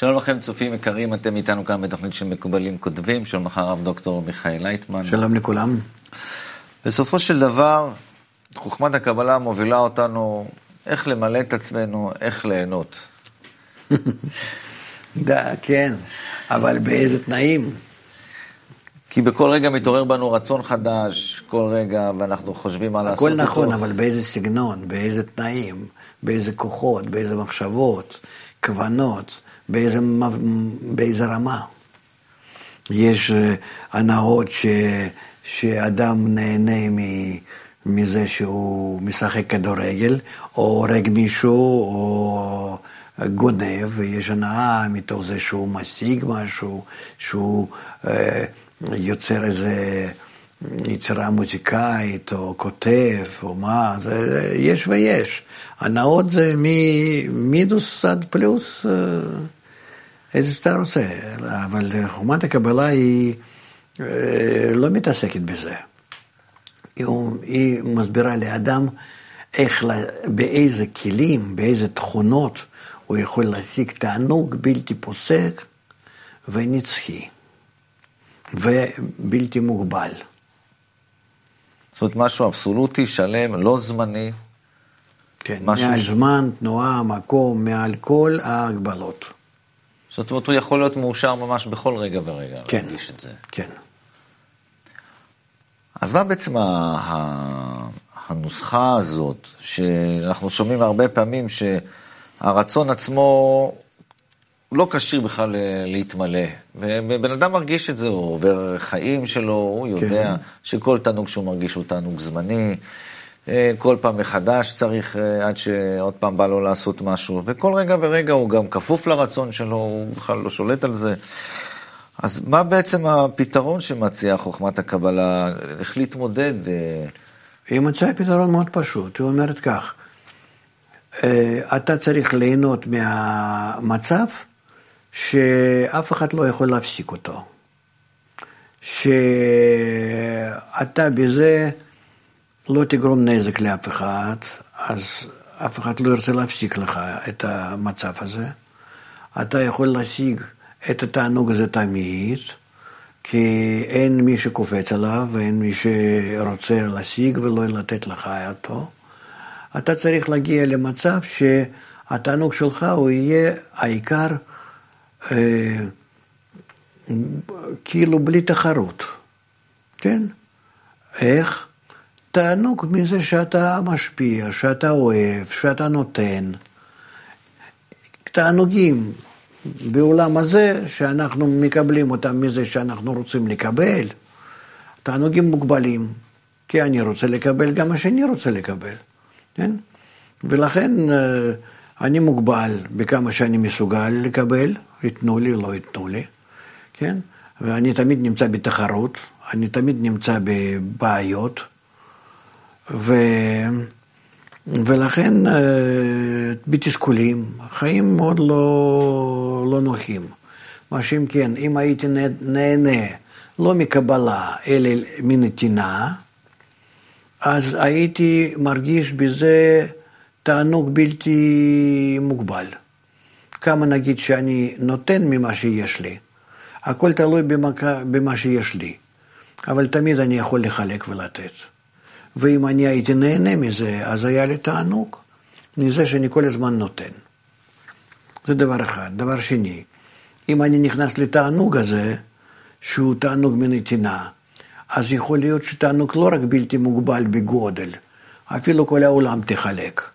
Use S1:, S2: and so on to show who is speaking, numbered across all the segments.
S1: שלום לכם, צופים יקרים, אתם איתנו כאן בתוכנית של מקובלים כותבים, שלום לך הרב דוקטור מיכאל לייטמן.
S2: שלום לכולם.
S1: בסופו של דבר, חוכמת הקבלה מובילה אותנו איך למלא את עצמנו, איך ליהנות.
S2: דה, כן, אבל באיזה תנאים?
S1: כי בכל רגע מתעורר בנו רצון חדש, כל רגע, ואנחנו חושבים מה לעשות
S2: הכל נכון, אבל באיזה סגנון, באיזה תנאים, באיזה כוחות, באיזה מחשבות, כוונות, באיזה, באיזה רמה. יש אה, הנאות ש, שאדם נהנה מ, מזה שהוא משחק כדורגל, או הורג מישהו, או גונב, ויש הנאה מתוך זה שהוא משיג משהו, שהוא אה, יוצר איזה יצירה מוזיקאית, או כותב, או מה, זה, יש ויש. הנאות זה ממינוס עד פלוס, אה, איזה שאתה רוצה, אבל חומת הקבלה היא אה, לא מתעסקת בזה. היא, היא מסבירה לאדם איך, באיזה כלים, באיזה תכונות הוא יכול להשיג תענוג בלתי פוסק ונצחי ובלתי מוגבל.
S1: זאת אומרת, משהו אבסולוטי, שלם, לא זמני.
S2: כן, משהו... מעל זמן, תנועה, מקום, מעל כל ההגבלות.
S1: זאת אומרת, הוא יכול להיות מאושר ממש בכל רגע ורגע,
S2: כן,
S1: להרגיש את זה.
S2: כן.
S1: אז מה בעצם הנוסחה הזאת, שאנחנו שומעים הרבה פעמים שהרצון עצמו לא כשיר בכלל להתמלא, ובן אדם מרגיש את זה, הוא עובר חיים שלו, הוא יודע כן. שכל תענוג שהוא מרגיש הוא תענוג זמני, כל פעם מחדש צריך, אה, עד שעוד פעם בא לו לעשות משהו, וכל רגע ורגע הוא גם כפוף לרצון שלו, הוא בכלל לא שולט על זה. אז מה בעצם הפתרון שמציעה חוכמת הקבלה, איך להתמודד? אה?
S2: היא מצאה פתרון מאוד פשוט, היא אומרת כך, אתה צריך ליהנות מהמצב שאף אחד לא יכול להפסיק אותו. שאתה בזה לא תגרום נזק לאף אחד, אז אף אחד לא ירצה להפסיק לך את המצב הזה. אתה יכול להשיג את התענוג הזה תמיד, כי אין מי שקופץ עליו ואין מי שרוצה להשיג ולא לתת לך אותו. אתה צריך להגיע למצב שהתענוג שלך הוא יהיה העיקר אה, כאילו בלי תחרות, כן? איך? תענוג מזה שאתה משפיע, שאתה אוהב, שאתה נותן. תענוגים בעולם הזה, שאנחנו מקבלים אותם מזה שאנחנו רוצים לקבל, תענוגים מוגבלים, כי אני רוצה לקבל גם מה שאני רוצה לקבל, כן? ולכן אה, אני מוגבל בכמה שאני מסוגל לקבל, ייתנו לי, לא ייתנו לי, כן? ואני תמיד נמצא בתחרות, אני תמיד נמצא בבעיות, ו... ולכן אה, בתסכולים, חיים מאוד לא, לא נוחים. מה שאם כן, אם הייתי נהנה לא מקבלה, אלא מנתינה, אז הייתי מרגיש בזה תענוג בלתי מוגבל. כמה נגיד שאני נותן ממה שיש לי, הכל תלוי במה שיש לי, אבל תמיד אני יכול לחלק ולתת. ואם אני הייתי נהנה מזה, אז היה לי תענוג מזה שאני כל הזמן נותן. זה דבר אחד. דבר שני, אם אני נכנס לתענוג הזה, שהוא תענוג מנתינה, אז יכול להיות שתענוג לא רק בלתי מוגבל בגודל, אפילו כל העולם תחלק,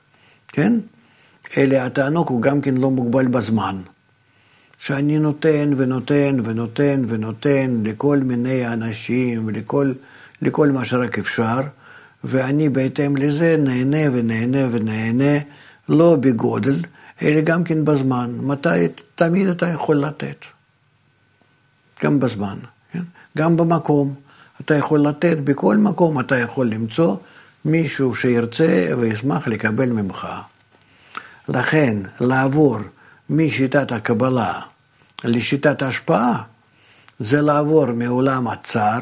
S2: כן? אלא התענוג הוא גם כן לא מוגבל בזמן. שאני נותן ונותן ונותן ונותן לכל מיני אנשים ולכל מה שרק אפשר, ואני בהתאם לזה נהנה ונהנה ונהנה, לא בגודל, אלא גם כן בזמן. מתי, תמיד אתה יכול לתת. גם בזמן, כן? גם במקום. אתה יכול לתת, בכל מקום אתה יכול למצוא מישהו שירצה וישמח לקבל ממך. לכן, לעבור משיטת הקבלה לשיטת ההשפעה, זה לעבור מעולם הצר,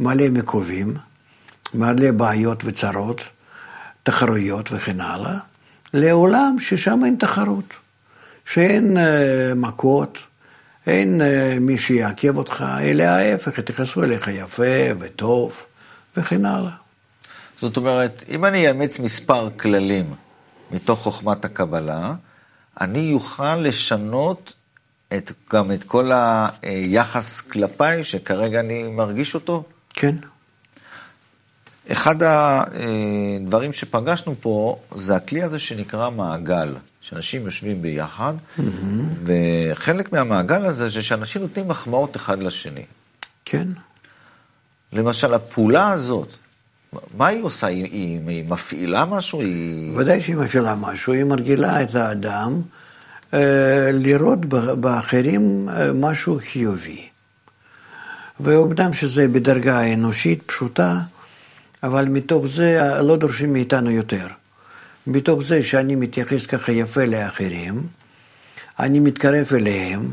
S2: מלא מקובים, מלא בעיות וצרות, תחרויות וכן הלאה, לעולם ששם אין תחרות, שאין אה, מכות, אין אה, מי שיעכב אותך, אלא ההפך, יתייחסו אליך יפה וטוב וכן הלאה.
S1: זאת אומרת, אם אני אאמץ מספר כללים מתוך חוכמת הקבלה, אני אוכל לשנות את, גם את כל היחס כלפיי, שכרגע אני מרגיש אותו?
S2: כן.
S1: אחד הדברים שפגשנו פה זה הכלי הזה שנקרא מעגל, שאנשים יושבים ביחד, mm-hmm. וחלק מהמעגל הזה זה שאנשים נותנים מחמאות אחד לשני.
S2: כן.
S1: למשל, הפעולה הזאת, מה היא עושה? היא, היא, היא מפעילה משהו? היא...
S2: ודאי שהיא מפעילה משהו, היא מרגילה את האדם אה, לראות באחרים אה, משהו חיובי. ואומנם שזה בדרגה אנושית פשוטה, אבל מתוך זה לא דורשים מאיתנו יותר. מתוך זה שאני מתייחס ככה יפה לאחרים, אני מתקרב אליהם,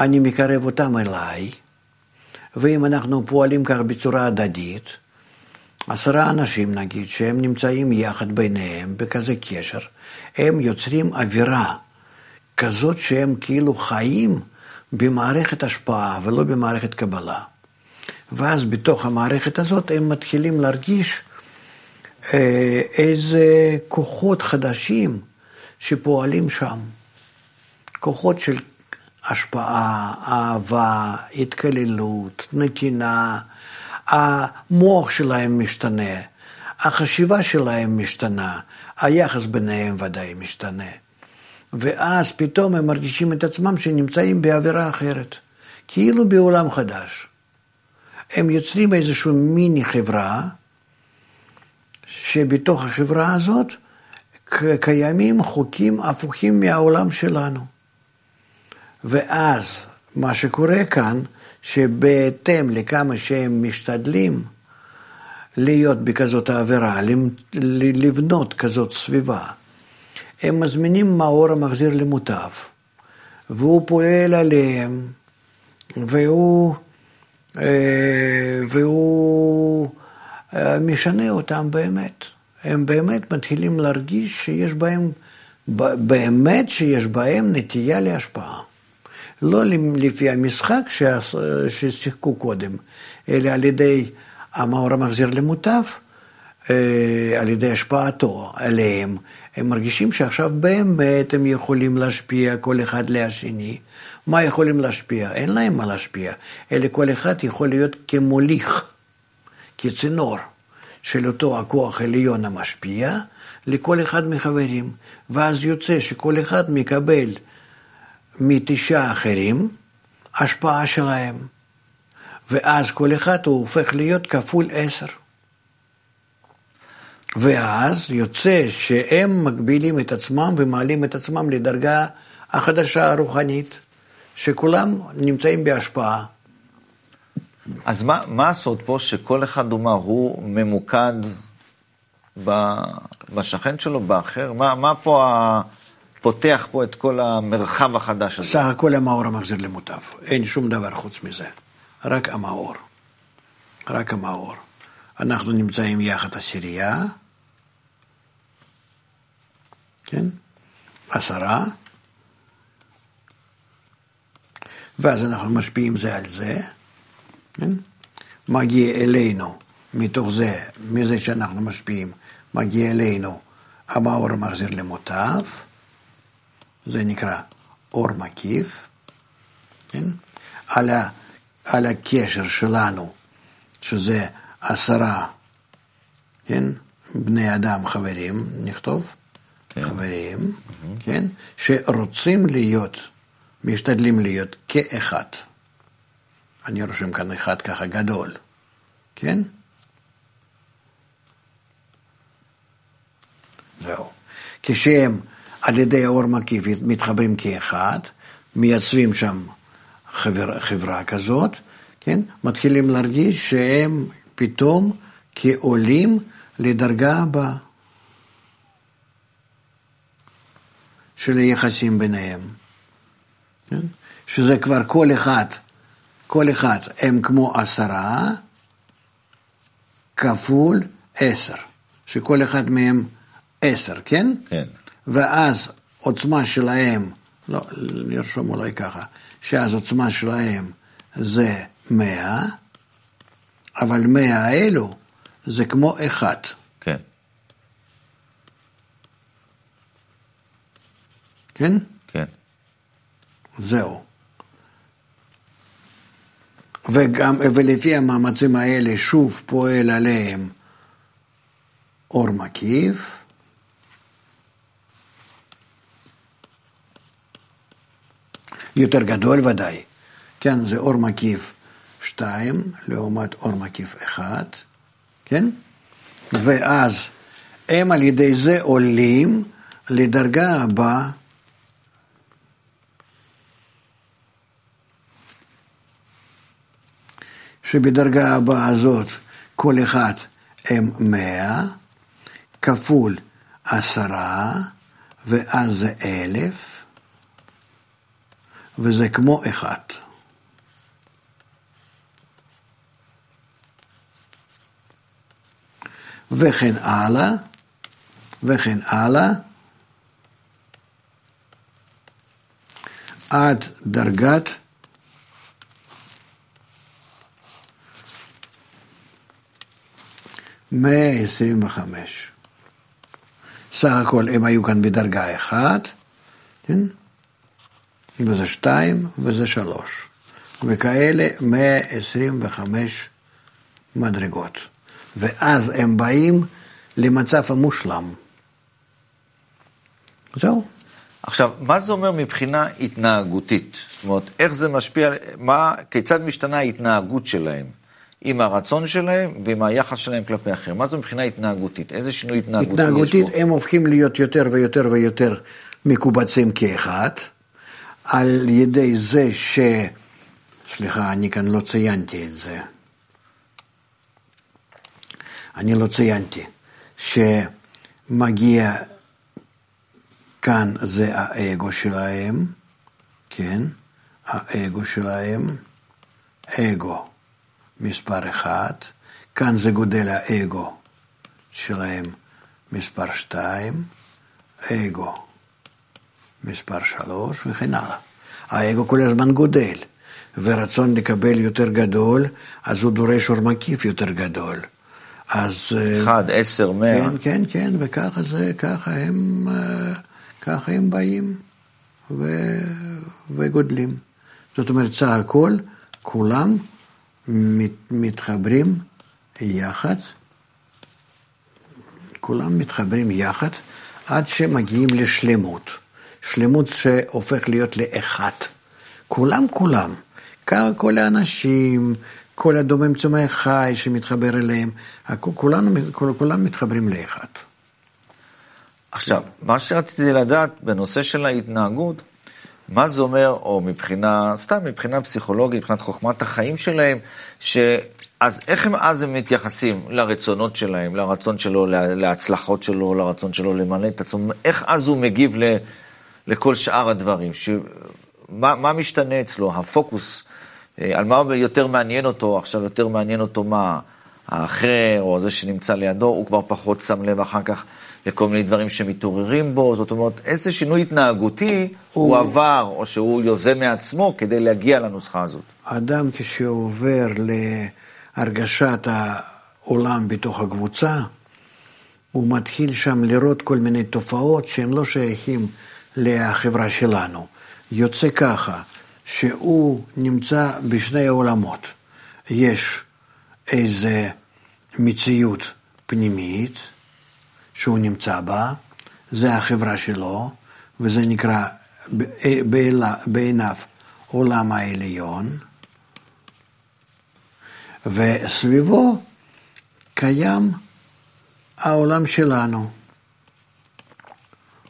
S2: אני מקרב אותם אליי, ואם אנחנו פועלים כך בצורה הדדית, עשרה אנשים נגיד, שהם נמצאים יחד ביניהם בכזה קשר, הם יוצרים אווירה כזאת שהם כאילו חיים במערכת השפעה ולא במערכת קבלה. ואז בתוך המערכת הזאת הם מתחילים להרגיש אה, איזה כוחות חדשים שפועלים שם. כוחות של השפעה, אהבה, התקללות, נתינה, המוח שלהם משתנה, החשיבה שלהם משתנה, היחס ביניהם ודאי משתנה. ואז פתאום הם מרגישים את עצמם שנמצאים באווירה אחרת, כאילו בעולם חדש. הם יוצרים איזושהי מיני חברה, שבתוך החברה הזאת קיימים חוקים הפוכים מהעולם שלנו. ואז מה שקורה כאן, שבהתאם לכמה שהם משתדלים להיות בכזאת העבירה, לבנות כזאת סביבה, הם מזמינים מאור המחזיר למוטב, והוא פועל עליהם, והוא, והוא אה, משנה אותם באמת. הם באמת מתחילים להרגיש שיש בהם, באמת שיש בהם נטייה להשפעה. לא לפי המשחק ששיחקו קודם, אלא על ידי המאור המחזיר למוטב, אה, על ידי השפעתו עליהם, הם מרגישים שעכשיו באמת הם יכולים להשפיע כל אחד לשני. מה יכולים להשפיע? אין להם מה להשפיע, אלא כל אחד יכול להיות כמוליך, כצינור של אותו הכוח עליון המשפיע לכל אחד מחברים. ואז יוצא שכל אחד מקבל מתשעה אחרים השפעה שלהם. ואז כל אחד הוא הופך להיות כפול עשר. ואז יוצא שהם מגבילים את עצמם ומעלים את עצמם לדרגה החדשה הרוחנית, שכולם נמצאים בהשפעה.
S1: אז מה, מה הסוד פה שכל אחד הוא מה, הוא ממוקד בשכן שלו, באחר? מה, מה פה ה... פותח פה את כל המרחב החדש הזה?
S2: סך הכל המאור המחזיר למוטב, אין שום דבר חוץ מזה, רק המאור. רק המאור. אנחנו נמצאים יחד עשירייה, כן? עשרה, ואז אנחנו משפיעים זה על זה, כן? מגיע אלינו, מתוך זה, מזה שאנחנו משפיעים, מגיע אלינו המאור מחזיר למוטב, זה נקרא אור מקיף, כן? על, ה, על הקשר שלנו, שזה עשרה, כן? בני אדם חברים, נכתוב. חברים, mm-hmm. כן? שרוצים להיות, משתדלים להיות כאחד. אני רושם כאן אחד ככה גדול, כן? זהו. כשהם על ידי האור מקיף מתחברים כאחד, מייצרים שם חבר, חברה כזאת, כן? מתחילים להרגיש שהם פתאום כעולים לדרגה הבאה. של היחסים ביניהם. כן? שזה כבר כל אחד, כל אחד הם כמו עשרה כפול עשר, שכל אחד מהם עשר, כן?
S1: כן.
S2: ואז עוצמה שלהם לא, נרשום אולי ככה, שאז עוצמה שלהם זה 100, אבל 100 האלו זה כמו אחד. כן.
S1: כן?
S2: זהו. וגם, ולפי המאמצים האלה שוב פועל עליהם אור מקיף. יותר גדול ודאי, כן, זה אור מקיף 2 לעומת אור מקיף 1, כן? ואז הם על ידי זה עולים לדרגה הבאה שבדרגה הבאה הזאת כל אחד הם מאה, כפול עשרה, ואז זה אלף, וזה כמו אחד. וכן הלאה, וכן הלאה, עד דרגת 125. סך הכל הם היו כאן בדרגה אחת, כן? וזה שתיים וזה שלוש. וכאלה 125 מדרגות. ואז הם באים למצב המושלם. זהו.
S1: עכשיו, מה זה אומר מבחינה התנהגותית? זאת אומרת, איך זה משפיע, מה, כיצד משתנה ההתנהגות שלהם? עם הרצון שלהם ועם היחס שלהם כלפי אחרים. מה זה מבחינה התנהגותית? איזה שינוי התנהגותי יש פה?
S2: התנהגותית, הם הופכים להיות יותר ויותר ויותר מקובצים כאחד, על ידי זה ש... סליחה, אני כאן לא ציינתי את זה. אני לא ציינתי שמגיע כאן זה האגו שלהם, כן? האגו שלהם, אגו. מספר אחד, כאן זה גודל האגו שלהם מספר שתיים, אגו מספר שלוש וכן הלאה. האגו כל הזמן גודל, ורצון לקבל יותר גדול, אז הוא דורש אור מקיף יותר גדול. אז...
S1: אה, אחד, עשר, מאה.
S2: כן, כן, כן, וככה זה, ככה הם, אה, ככה הם באים ו, וגודלים. זאת אומרת, סך הכל, כולם מתחברים יחד, כולם מתחברים יחד עד שמגיעים לשלמות. שלמות שהופך להיות לאחד. כולם כולם. כל האנשים, כל הדומם צומח חי שמתחבר אליהם, כולנו, כולם מתחברים לאחד.
S1: עכשיו, מה שרציתי לדעת בנושא של ההתנהגות, מה זה אומר, או מבחינה, סתם מבחינה פסיכולוגית, מבחינת חוכמת החיים שלהם, ש... אז איך הם אז הם מתייחסים לרצונות שלהם, לרצון שלו, להצלחות שלו, לרצון שלו למלא את עצמו, איך אז הוא מגיב ל, לכל שאר הדברים? ש, מה, מה משתנה אצלו, הפוקוס, אה, על מה יותר מעניין אותו, עכשיו יותר מעניין אותו מה, האחר, או זה שנמצא לידו, הוא כבר פחות שם לב אחר כך לכל מיני דברים שמתעוררים בו, זאת אומרת, איזה שינוי התנהגותי הוא, הוא עבר, או שהוא יוזם מעצמו כדי להגיע לנוסחה הזאת.
S2: אדם כשהוא עובר להרגשת העולם בתוך הקבוצה, הוא מתחיל שם לראות כל מיני תופעות שהן לא שייכים לחברה שלנו. יוצא ככה, שהוא נמצא בשני העולמות. יש איזה מציאות פנימית, שהוא נמצא בה, זה החברה שלו, וזה נקרא בעיניו עולם העליון, וסביבו קיים העולם שלנו,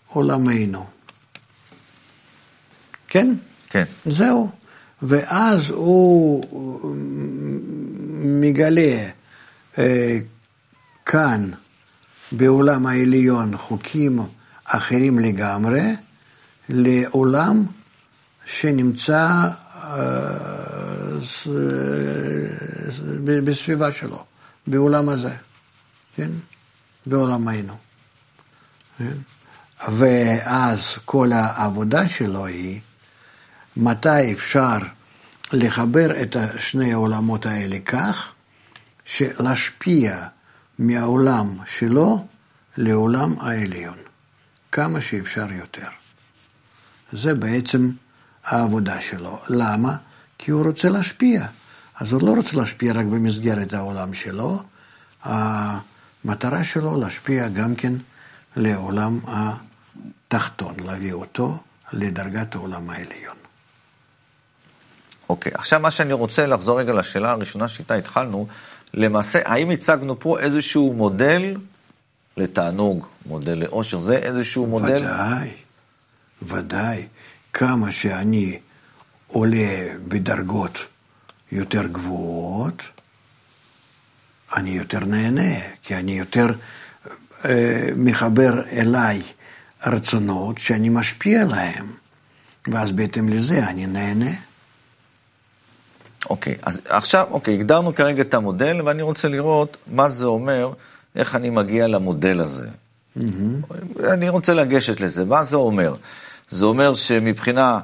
S2: עולמנו. כן?
S1: כן.
S2: זהו. ואז הוא מגלה אה, כאן בעולם העליון חוקים אחרים לגמרי, לעולם שנמצא אה, בסביבה שלו, בעולם הזה, כן? בעולמנו. כן? ואז כל העבודה שלו היא מתי אפשר לחבר את שני העולמות האלה כך, שלהשפיע מהעולם שלו לעולם העליון, כמה שאפשר יותר. זה בעצם העבודה שלו. למה? כי הוא רוצה להשפיע. אז הוא לא רוצה להשפיע רק במסגרת העולם שלו, המטרה שלו להשפיע גם כן לעולם התחתון, להביא אותו לדרגת העולם העליון.
S1: אוקיי, okay. עכשיו מה שאני רוצה לחזור רגע לשאלה הראשונה שאיתה התחלנו, למעשה, האם הצגנו פה איזשהו מודל לתענוג, מודל לאושר, זה איזשהו מודל?
S2: ודאי, ודאי. כמה שאני עולה בדרגות יותר גבוהות, אני יותר נהנה, כי אני יותר אה, מחבר אליי רצונות שאני משפיע עליהם, ואז בהתאם לזה אני נהנה.
S1: אוקיי, אז עכשיו, אוקיי, הגדרנו כרגע את המודל, ואני רוצה לראות מה זה אומר, איך אני מגיע למודל הזה. Mm-hmm. אני רוצה לגשת לזה, מה זה אומר? זה אומר שמבחינה,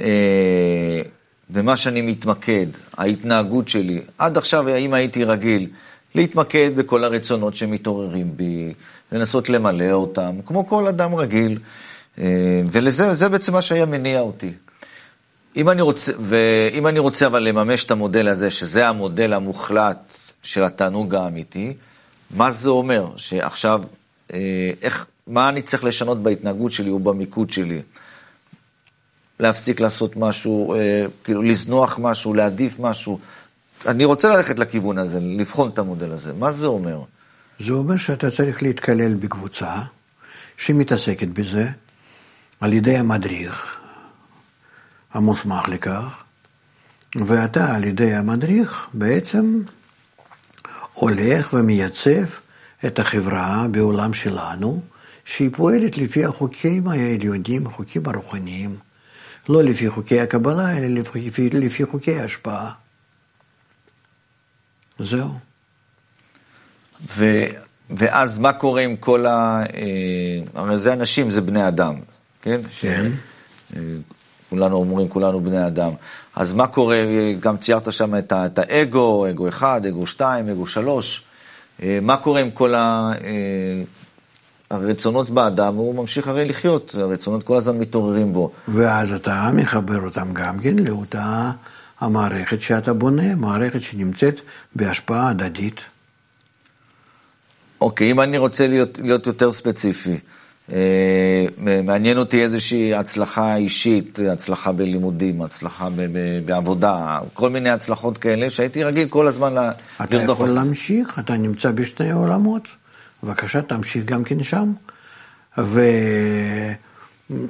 S1: אה, ומה שאני מתמקד, ההתנהגות שלי, עד עכשיו, האם הייתי רגיל להתמקד בכל הרצונות שמתעוררים בי, לנסות למלא אותם, כמו כל אדם רגיל, אה, ולזה בעצם מה שהיה מניע אותי. אם אני רוצה, ואם אני רוצה אבל לממש את המודל הזה, שזה המודל המוחלט של התענוג האמיתי, מה זה אומר? שעכשיו, אה, איך, מה אני צריך לשנות בהתנהגות שלי או במיקוד שלי? להפסיק לעשות משהו, אה, כאילו לזנוח משהו, להעדיף משהו. אני רוצה ללכת לכיוון הזה, לבחון את המודל הזה. מה זה אומר?
S2: זה אומר שאתה צריך להתקלל בקבוצה שמתעסקת בזה על ידי המדריך המוסמך לכך, ואתה על ידי המדריך בעצם הולך ומייצב את החברה בעולם שלנו, שהיא פועלת לפי החוקים העליונים, החוקים הרוחניים, לא לפי חוקי הקבלה, אלא לפי, לפי חוקי ההשפעה. זהו.
S1: ו, ואז מה קורה עם כל ה... אה, הרי זה אנשים, זה בני אדם, כן?
S2: כן.
S1: ש, אה, כולנו אומרים, כולנו בני אדם. אז מה קורה, גם ציירת שם את, את האגו, אגו אחד, אגו שתיים, אגו שלוש. אה, מה קורה עם כל ה... הרצונות באדם, הוא ממשיך הרי לחיות, הרצונות כל הזמן מתעוררים בו.
S2: ואז אתה מחבר אותם גם כן לאותה המערכת שאתה בונה, מערכת שנמצאת בהשפעה הדדית.
S1: אוקיי, אם אני רוצה להיות, להיות יותר ספציפי, אה, מעניין אותי איזושהי הצלחה אישית, הצלחה בלימודים, הצלחה בעבודה, כל מיני הצלחות כאלה שהייתי רגיל כל הזמן לרדוף.
S2: אתה יכול להמשיך, אתה נמצא בשני עולמות. בבקשה, תמשיך גם כן שם.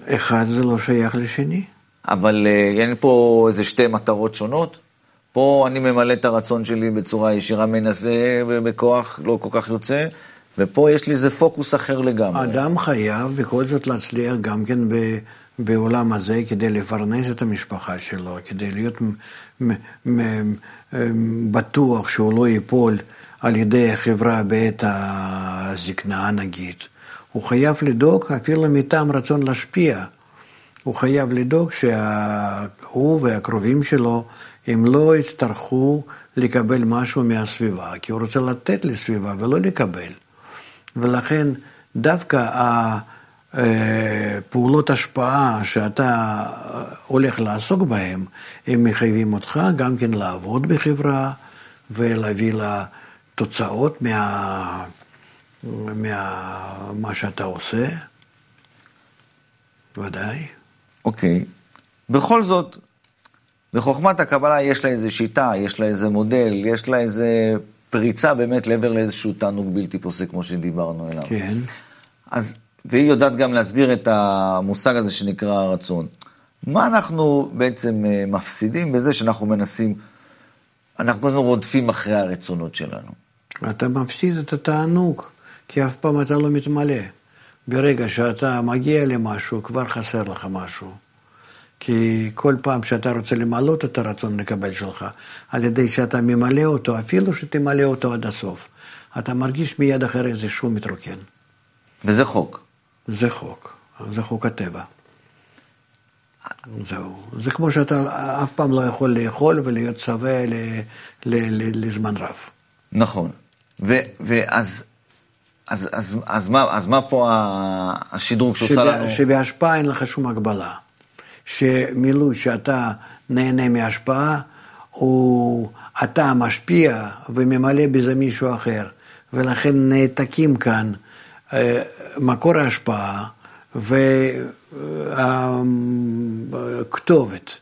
S2: ואחד זה לא שייך לשני.
S1: אבל אה, אין פה איזה שתי מטרות שונות? פה אני ממלא את הרצון שלי בצורה ישירה, מנסה ובכוח לא כל כך יוצא, ופה יש לי איזה פוקוס אחר לגמרי.
S2: אדם חייב בכל זאת להצליח גם כן ב... בעולם הזה כדי לפרנס את המשפחה שלו, כדי להיות בטוח שהוא לא ייפול על ידי החברה בעת הזקנה נגיד. הוא חייב לדאוג אפילו מטעם רצון להשפיע. הוא חייב לדאוג שהוא והקרובים שלו הם לא יצטרכו לקבל משהו מהסביבה, כי הוא רוצה לתת לסביבה ולא לקבל. ולכן דווקא הפעולות השפעה שאתה הולך לעסוק בהן, הם מחייבים אותך גם כן לעבוד בחברה ולהביא לה... תוצאות מה... מה שאתה עושה, ודאי.
S1: אוקיי. Okay. בכל זאת, בחוכמת הקבלה יש לה איזה שיטה, יש לה איזה מודל, יש לה איזה פריצה באמת לעבר לאיזשהו תענוג בלתי פוסק, כמו שדיברנו עליו.
S2: כן.
S1: אז, והיא יודעת גם להסביר את המושג הזה שנקרא הרצון. מה אנחנו בעצם אה, מפסידים בזה שאנחנו מנסים, אנחנו כל הזמן רודפים אחרי הרצונות שלנו.
S2: אתה מפסיד את התענוג, כי אף פעם אתה לא מתמלא. ברגע שאתה מגיע למשהו, כבר חסר לך משהו. כי כל פעם שאתה רוצה למלא את הרצון לקבל שלך, על ידי שאתה ממלא אותו, אפילו שתמלא אותו עד הסוף, אתה מרגיש מיד אחרי זה שהוא מתרוקן.
S1: וזה חוק.
S2: זה חוק, זה חוק הטבע. זהו. זה כמו שאתה אף פעם לא יכול לאכול ולהיות שבע ל, ל, ל, לזמן רב.
S1: נכון. ו, ואז... אז, אז, אז, מה, אז מה פה השדרוג שעושה לנו?
S2: שבהשפעה אין לך שום הגבלה. שמילוי שאתה נהנה מהשפעה, הוא אתה משפיע וממלא בזה מישהו אחר. ולכן נעתקים כאן אה, מקור ההשפעה והכתובת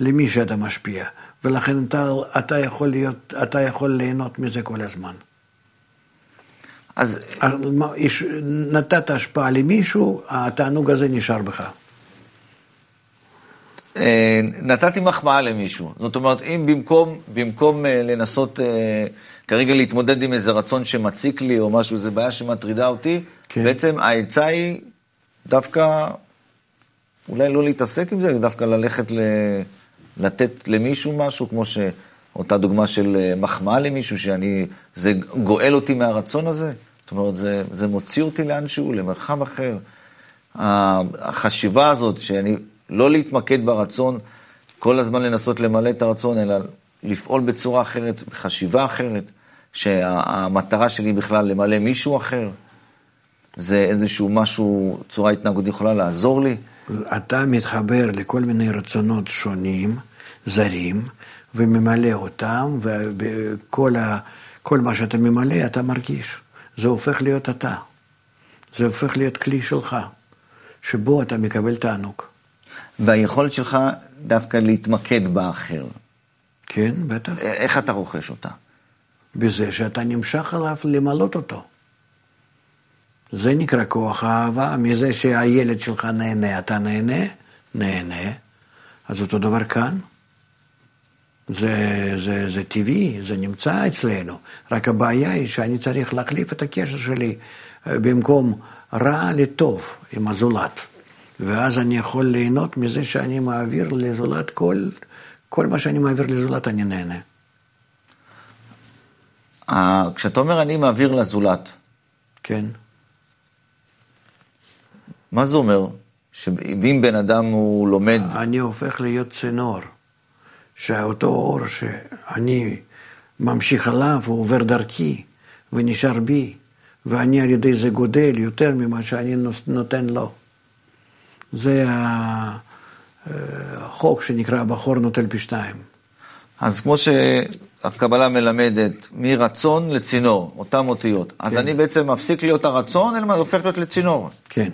S2: למי שאתה משפיע. ולכן אתה, אתה, יכול להיות, אתה יכול ליהנות מזה כל הזמן. אז... נתת השפעה למישהו, התענוג הזה נשאר בך.
S1: אה, נתתי מחמאה למישהו. זאת אומרת, אם במקום, במקום אה, לנסות אה, כרגע להתמודד עם איזה רצון שמציק לי או משהו, איזו בעיה שמטרידה אותי, כן. בעצם העצה היא דווקא, אולי לא להתעסק עם זה, דווקא ללכת ל... לתת למישהו משהו, כמו שאותה דוגמה של מחמאה למישהו, שאני, זה גואל אותי מהרצון הזה. זאת אומרת, זה, זה מוציא אותי לאנשהו, למרחב אחר. החשיבה הזאת, שאני לא להתמקד ברצון, כל הזמן לנסות למלא את הרצון, אלא לפעול בצורה אחרת, בחשיבה אחרת, שהמטרה שלי בכלל למלא מישהו אחר, זה איזשהו משהו, צורה התנהגות יכולה לעזור לי.
S2: אתה מתחבר לכל מיני רצונות שונים, זרים, וממלא אותם, וכל ה, מה שאתה ממלא אתה מרגיש. זה הופך להיות אתה. זה הופך להיות כלי שלך, שבו אתה מקבל תענוג.
S1: והיכולת שלך דווקא להתמקד באחר.
S2: כן, בטח.
S1: איך אתה רוכש אותה?
S2: בזה שאתה נמשך עליו למלות אותו. זה נקרא כוח האהבה, מזה שהילד שלך נהנה, אתה נהנה, נהנה. אז אותו דבר כאן. זה, זה, זה טבעי, זה נמצא אצלנו. רק הבעיה היא שאני צריך להחליף את הקשר שלי אה, במקום רע לטוב עם הזולת. ואז אני יכול ליהנות מזה שאני מעביר לזולת כל, כל מה שאני מעביר לזולת אני נהנה.
S1: כשאתה אומר אני מעביר לזולת.
S2: כן.
S1: מה זה אומר? שאם בן אדם הוא לומד...
S2: אני הופך להיות צינור. שאותו אור שאני ממשיך עליו, הוא עובר דרכי ונשאר בי, ואני על ידי זה גודל יותר ממה שאני נותן לו. זה החוק שנקרא בחור נוטל פי שתיים.
S1: אז כמו שהקבלה מלמדת, מרצון לצינור, אותן אותיות. אז כן. אני בעצם מפסיק להיות הרצון, אלא הופך להיות לצינור.
S2: כן.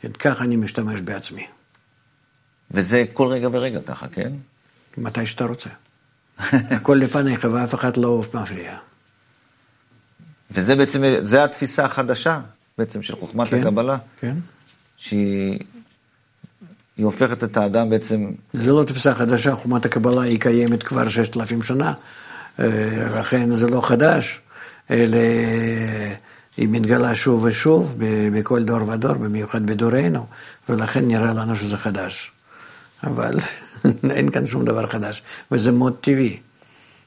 S2: כן, ככה אני משתמש בעצמי.
S1: וזה כל רגע ורגע ככה, כן?
S2: מתי שאתה רוצה. הכל לפניך ואף אחד לא מפריע.
S1: וזה בעצם, זה התפיסה החדשה בעצם של חוכמת כן, הקבלה.
S2: כן.
S1: שהיא היא הופכת את האדם בעצם...
S2: זה לא תפיסה חדשה, חוכמת הקבלה היא קיימת כבר ששת אלפים שנה, אה, לכן זה לא חדש, אלא היא מתגלה שוב ושוב בכל דור ודור, במיוחד בדורנו, ולכן נראה לנו שזה חדש. אבל אין כאן שום דבר חדש, וזה מאוד טבעי,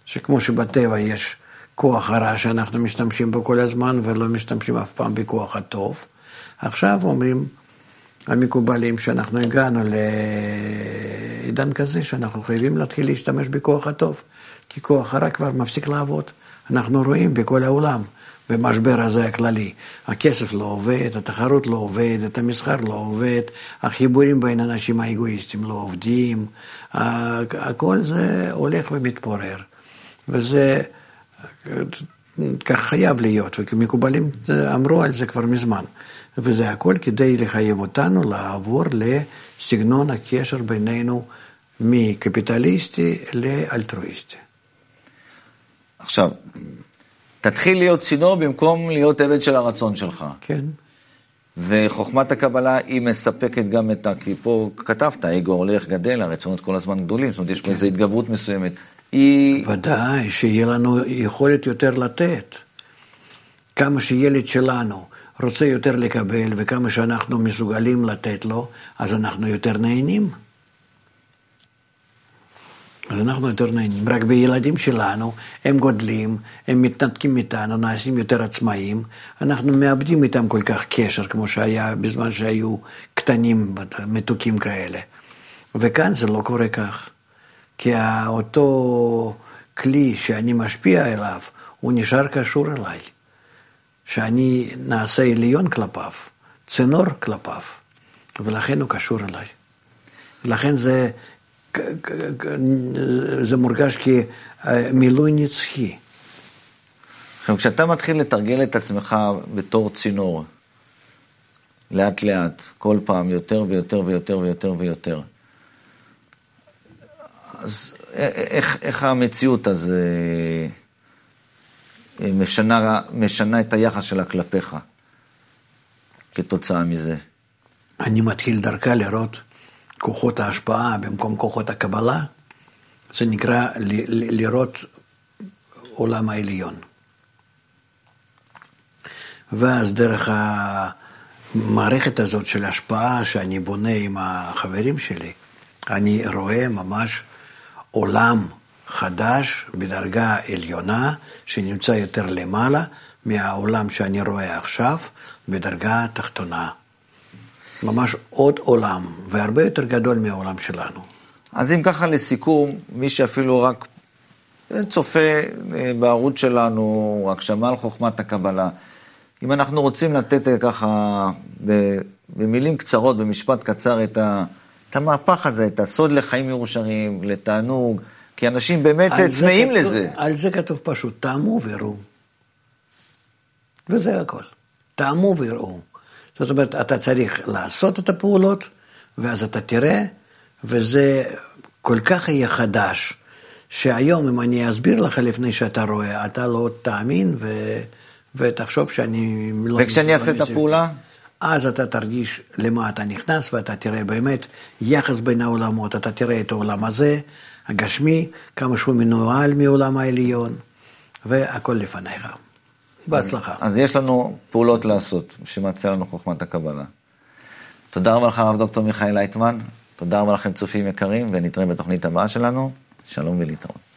S2: שכמו שבטבע יש כוח הרע שאנחנו משתמשים בו כל הזמן ולא משתמשים אף פעם בכוח הטוב, עכשיו אומרים המקובלים שאנחנו הגענו לעידן כזה שאנחנו חייבים להתחיל להשתמש בכוח הטוב, כי כוח הרע כבר מפסיק לעבוד. אנחנו רואים בכל העולם. במשבר הזה הכללי. הכסף לא עובד, התחרות לא עובדת, המסחר לא עובד, החיבורים בין אנשים האגואיסטים לא עובדים, הכל זה הולך ומתפורר. וזה כך חייב להיות, ומקובלים אמרו על זה כבר מזמן. וזה הכל כדי לחייב אותנו לעבור לסגנון הקשר בינינו מקפיטליסטי לאלטרואיסטי.
S1: עכשיו, תתחיל להיות צינור במקום להיות עבד של הרצון שלך.
S2: כן.
S1: וחוכמת הקבלה היא מספקת גם את ה... כי פה כתבת, האגו הולך גדל, הרצונות כל הזמן גדולים, זאת אומרת, יש פה כן. איזו התגברות מסוימת. היא...
S2: ודאי, שיהיה לנו יכולת יותר לתת. כמה שילד שלנו רוצה יותר לקבל, וכמה שאנחנו מסוגלים לתת לו, אז אנחנו יותר נהנים. אז אנחנו יותר נהנים. רק בילדים שלנו, הם גודלים, הם מתנתקים מאיתנו, נעשים יותר עצמאיים, אנחנו מאבדים איתם כל כך קשר, כמו שהיה בזמן שהיו קטנים, מתוקים כאלה. וכאן זה לא קורה כך. כי אותו כלי שאני משפיע אליו, הוא נשאר קשור אליי. שאני נעשה עליון כלפיו, צינור כלפיו, ולכן הוא קשור אליי. לכן זה, זה מורגש כמילוי נצחי.
S1: עכשיו, כשאתה מתחיל לתרגל את עצמך בתור צינור, לאט לאט, כל פעם יותר ויותר ויותר ויותר ויותר, אז איך, איך המציאות אז משנה, משנה את היחס שלה כלפיך כתוצאה מזה?
S2: אני מתחיל דרכה לראות כוחות ההשפעה במקום כוחות הקבלה, זה נקרא לראות עולם העליון. ואז דרך המערכת הזאת של השפעה שאני בונה עם החברים שלי, אני רואה ממש עולם חדש בדרגה עליונה, שנמצא יותר למעלה מהעולם שאני רואה עכשיו, בדרגה תחתונה. ממש עוד עולם, והרבה יותר גדול מהעולם שלנו.
S1: אז אם ככה לסיכום, מי שאפילו רק צופה אה, בערוץ שלנו, רק שמע על חוכמת הקבלה, אם אנחנו רוצים לתת אה, ככה במילים קצרות, במשפט קצר, את, את המהפך הזה, את הסוד לחיים מאושרים, לתענוג, כי אנשים באמת צמאים לזה.
S2: על זה כתוב פשוט, טעמו וראו. וזה הכל. טעמו וראו. זאת אומרת, אתה צריך לעשות את הפעולות, ואז אתה תראה, וזה כל כך יהיה חדש, שהיום, אם אני אסביר לך לפני שאתה רואה, אתה לא תאמין ו... ותחשוב שאני
S1: לא... וכשאני אעשה את הפעולה?
S2: אז אתה תרגיש למה אתה נכנס, ואתה תראה באמת יחס בין העולמות, אתה תראה את העולם הזה, הגשמי, כמה שהוא מנוהל מעולם העליון, והכל לפניך. בהצלחה.
S1: אז, אז יש לנו פעולות לעשות, שמציע לנו חוכמת הקבלה. תודה רבה לך, הרב דוקטור מיכאל לייטמן. תודה רבה לכם, צופים יקרים, ונתראה בתוכנית הבאה שלנו. שלום ולהתראות.